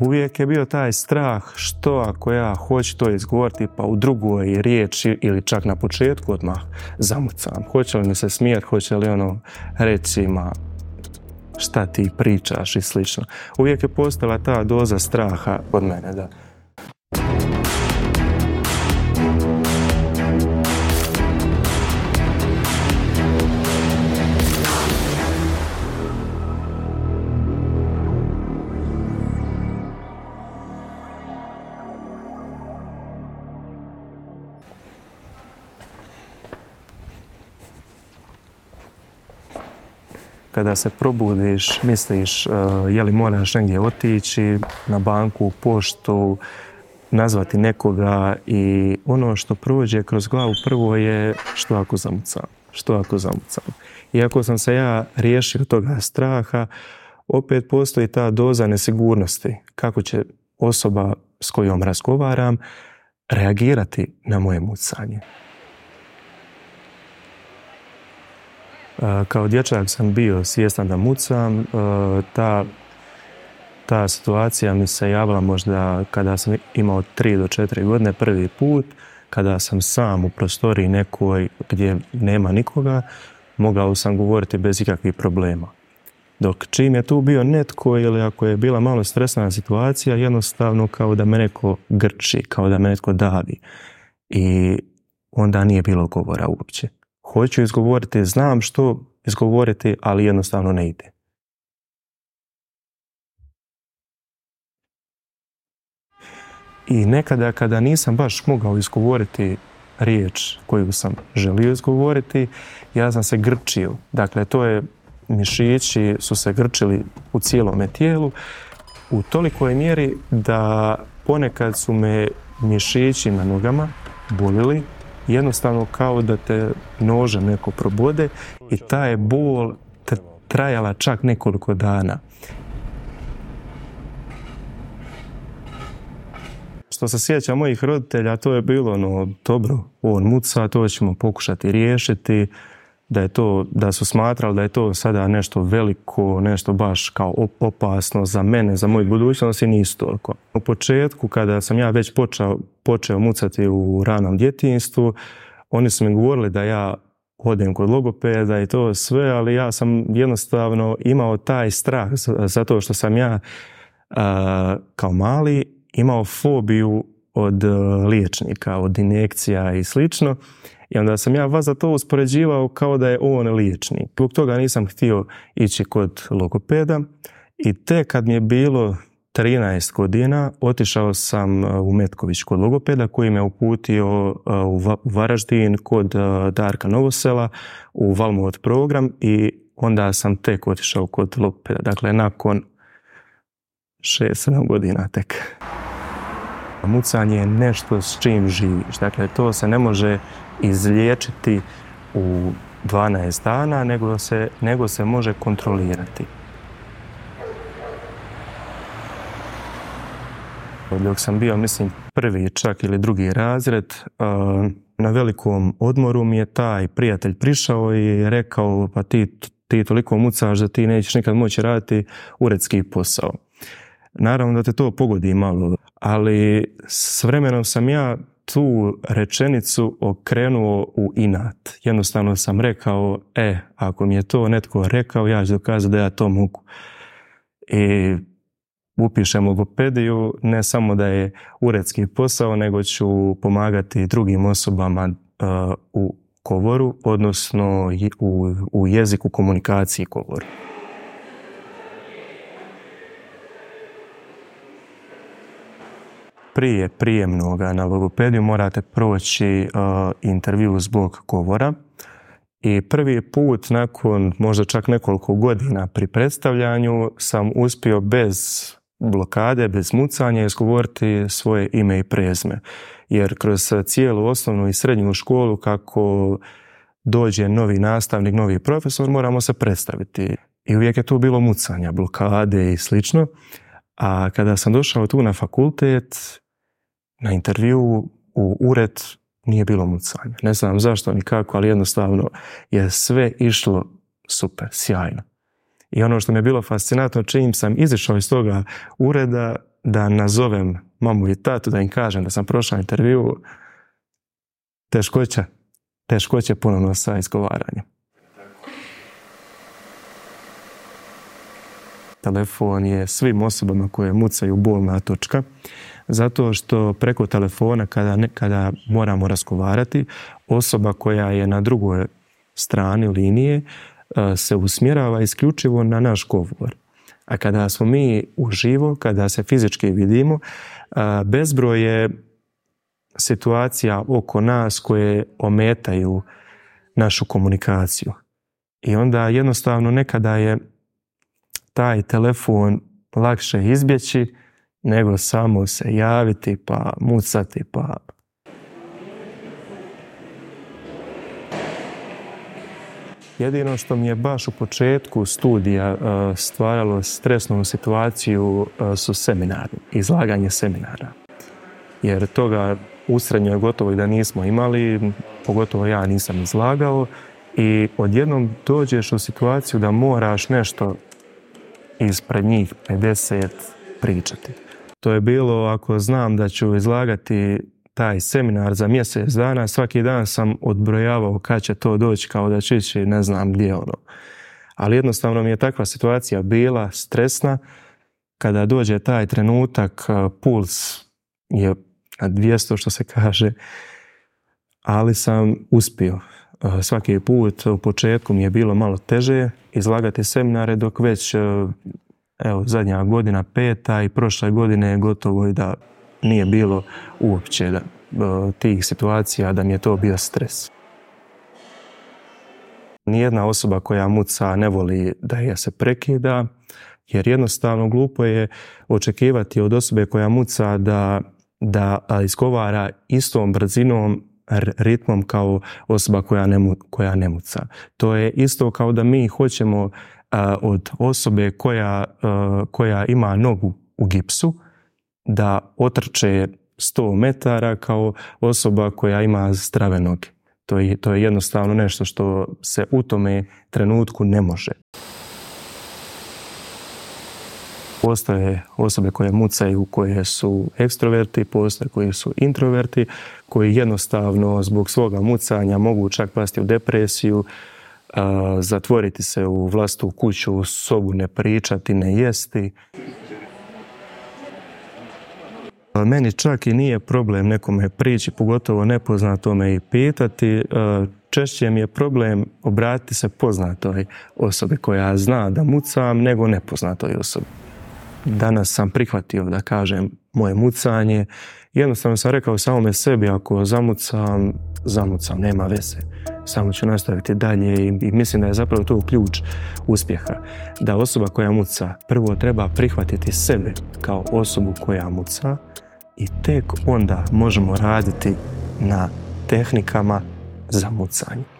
uvijek je bio taj strah što ako ja hoću to izgovoriti pa u drugoj riječi ili čak na početku odmah zamucam. Hoće li mi se smijeti, hoće li ono reći ma šta ti pričaš i slično. Uvijek je postala ta doza straha kod mene da kada se probudiš, misliš uh, je li moraš negdje otići na banku, poštu, nazvati nekoga i ono što prođe kroz glavu prvo je što ako zamucam, što ako zamucam. Iako sam se ja riješio toga straha, opet postoji ta doza nesigurnosti kako će osoba s kojom razgovaram reagirati na moje mucanje. Kao dječak sam bio svjestan da mucam. Ta, ta situacija mi se javila možda kada sam imao 3 do 4 godine prvi put, kada sam sam u prostoriji nekoj gdje nema nikoga, mogao sam govoriti bez ikakvih problema. Dok čim je tu bio netko ili ako je bila malo stresna situacija, jednostavno kao da me neko grči, kao da me netko davi. I onda nije bilo govora uopće hoću izgovoriti, znam što izgovoriti, ali jednostavno ne ide. I nekada kada nisam baš mogao izgovoriti riječ koju sam želio izgovoriti, ja sam se grčio. Dakle, to je, mišići su se grčili u cijelome tijelu u tolikoj mjeri da ponekad su me mišići na nogama bolili jednostavno kao da te nože neko probode i ta je bol trajala čak nekoliko dana. Što se sjeća mojih roditelja, to je bilo ono, dobro, on muca, to ćemo pokušati riješiti da je to, da su smatrali da je to sada nešto veliko, nešto baš kao opasno za mene, za moju budućnost i nisu toliko. U početku kada sam ja već počeo, počeo mucati u ranom djetinstvu, oni su mi govorili da ja odem kod logopeda i to sve, ali ja sam jednostavno imao taj strah zato što sam ja kao mali imao fobiju od liječnika, od injekcija i slično. I onda sam ja vas za to uspoređivao kao da je on liječnik. Zbog toga nisam htio ići kod logopeda i te kad mi je bilo 13 godina otišao sam uh, u Metković kod logopeda koji me uputio uh, u Varaždin kod uh, Darka Novosela u Valmovat program i onda sam tek otišao kod logopeda. Dakle, nakon 6-7 godina tek. Mucanje je nešto s čim živiš. Dakle, to se ne može izliječiti u 12 dana, nego se, nego se može kontrolirati. Dok sam bio, mislim, prvi čak ili drugi razred, na velikom odmoru mi je taj prijatelj prišao i rekao pa ti, ti toliko mucaš da ti nećeš nikad moći raditi uredski posao. Naravno da te to pogodi malo, ali s vremenom sam ja tu rečenicu okrenuo u inat. Jednostavno sam rekao, e, ako mi je to netko rekao, ja ću dokazati da ja to mogu. I upišem logopediju, ne samo da je uredski posao, nego ću pomagati drugim osobama uh, u govoru, odnosno u, u jeziku komunikaciji govoru. Prije prijemnoga na logopediju morate proći uh, intervju zbog govora. I prvi put nakon možda čak nekoliko godina pri predstavljanju sam uspio bez blokade, bez mucanja izgovoriti svoje ime i prezme. Jer kroz cijelu osnovnu i srednju školu kako dođe novi nastavnik, novi profesor, moramo se predstaviti. I uvijek je tu bilo mucanja, blokade i slično. A kada sam došao tu na fakultet, na intervju u ured nije bilo mucanja. Ne znam zašto ni kako, ali jednostavno je sve išlo super, sjajno. I ono što mi je bilo fascinantno, čim sam izišao iz toga ureda, da nazovem mamu i tatu, da im kažem da sam prošao intervju, teškoća, teškoće ponovno sa izgovaranjem. Telefon je svim osobama koje mucaju bolna točka, zato što preko telefona kada, ne, kada moramo razgovarati, osoba koja je na drugoj strani linije e, se usmjerava isključivo na naš govor. A kada smo mi uživo, kada se fizički vidimo, e, bezbroj je situacija oko nas koje ometaju našu komunikaciju. I onda jednostavno nekada je taj telefon lakše izbjeći nego samo se javiti pa mucati pa Jedino što mi je baš u početku studija uh, stvaralo stresnu situaciju uh, su seminari, izlaganje seminara. Jer toga u srednjoj gotovo i da nismo imali, pogotovo ja nisam izlagao i odjednom dođeš u situaciju da moraš nešto ispred njih 50 pričati. To je bilo ako znam da ću izlagati taj seminar za mjesec dana, svaki dan sam odbrojavao kad će to doći kao da će ići ne znam gdje ono. Ali jednostavno mi je takva situacija bila stresna kada dođe taj trenutak, puls je na 200 što se kaže, ali sam uspio. Svaki put u početku mi je bilo malo teže izlagati seminare dok već evo zadnja godina peta i prošle godine gotovo i da nije bilo uopće da, tih situacija da mi je to bio stres. Nijedna osoba koja muca ne voli da je se prekida, jer jednostavno glupo je očekivati od osobe koja muca da, da izgovara istom brzinom ritmom kao osoba koja ne, koja ne muca. To je isto kao da mi hoćemo od osobe koja, koja ima nogu u gipsu da otrče 100 metara kao osoba koja ima zdrave noge. To je, to je jednostavno nešto što se u tome trenutku ne može. Postoje osobe koje mucaju, koje su ekstroverti, postoje koji su introverti, koji jednostavno zbog svoga mucanja mogu čak pasti u depresiju, zatvoriti se u vlastu kuću, u sobu, ne pričati, ne jesti. Meni čak i nije problem nekome prići, pogotovo nepoznatome i pitati. Češće mi je problem obratiti se poznatoj osobi koja zna da mucam nego nepoznatoj osobi. Danas sam prihvatio da kažem moje mucanje. Jednostavno sam rekao samome sebi ako zamucam, zamucam, nema veze. Samo ću nastaviti dalje i, i mislim da je zapravo to ključ uspjeha. Da osoba koja muca prvo treba prihvatiti sebe kao osobu koja muca, i tek onda možemo raditi na tehnikama za mucanje.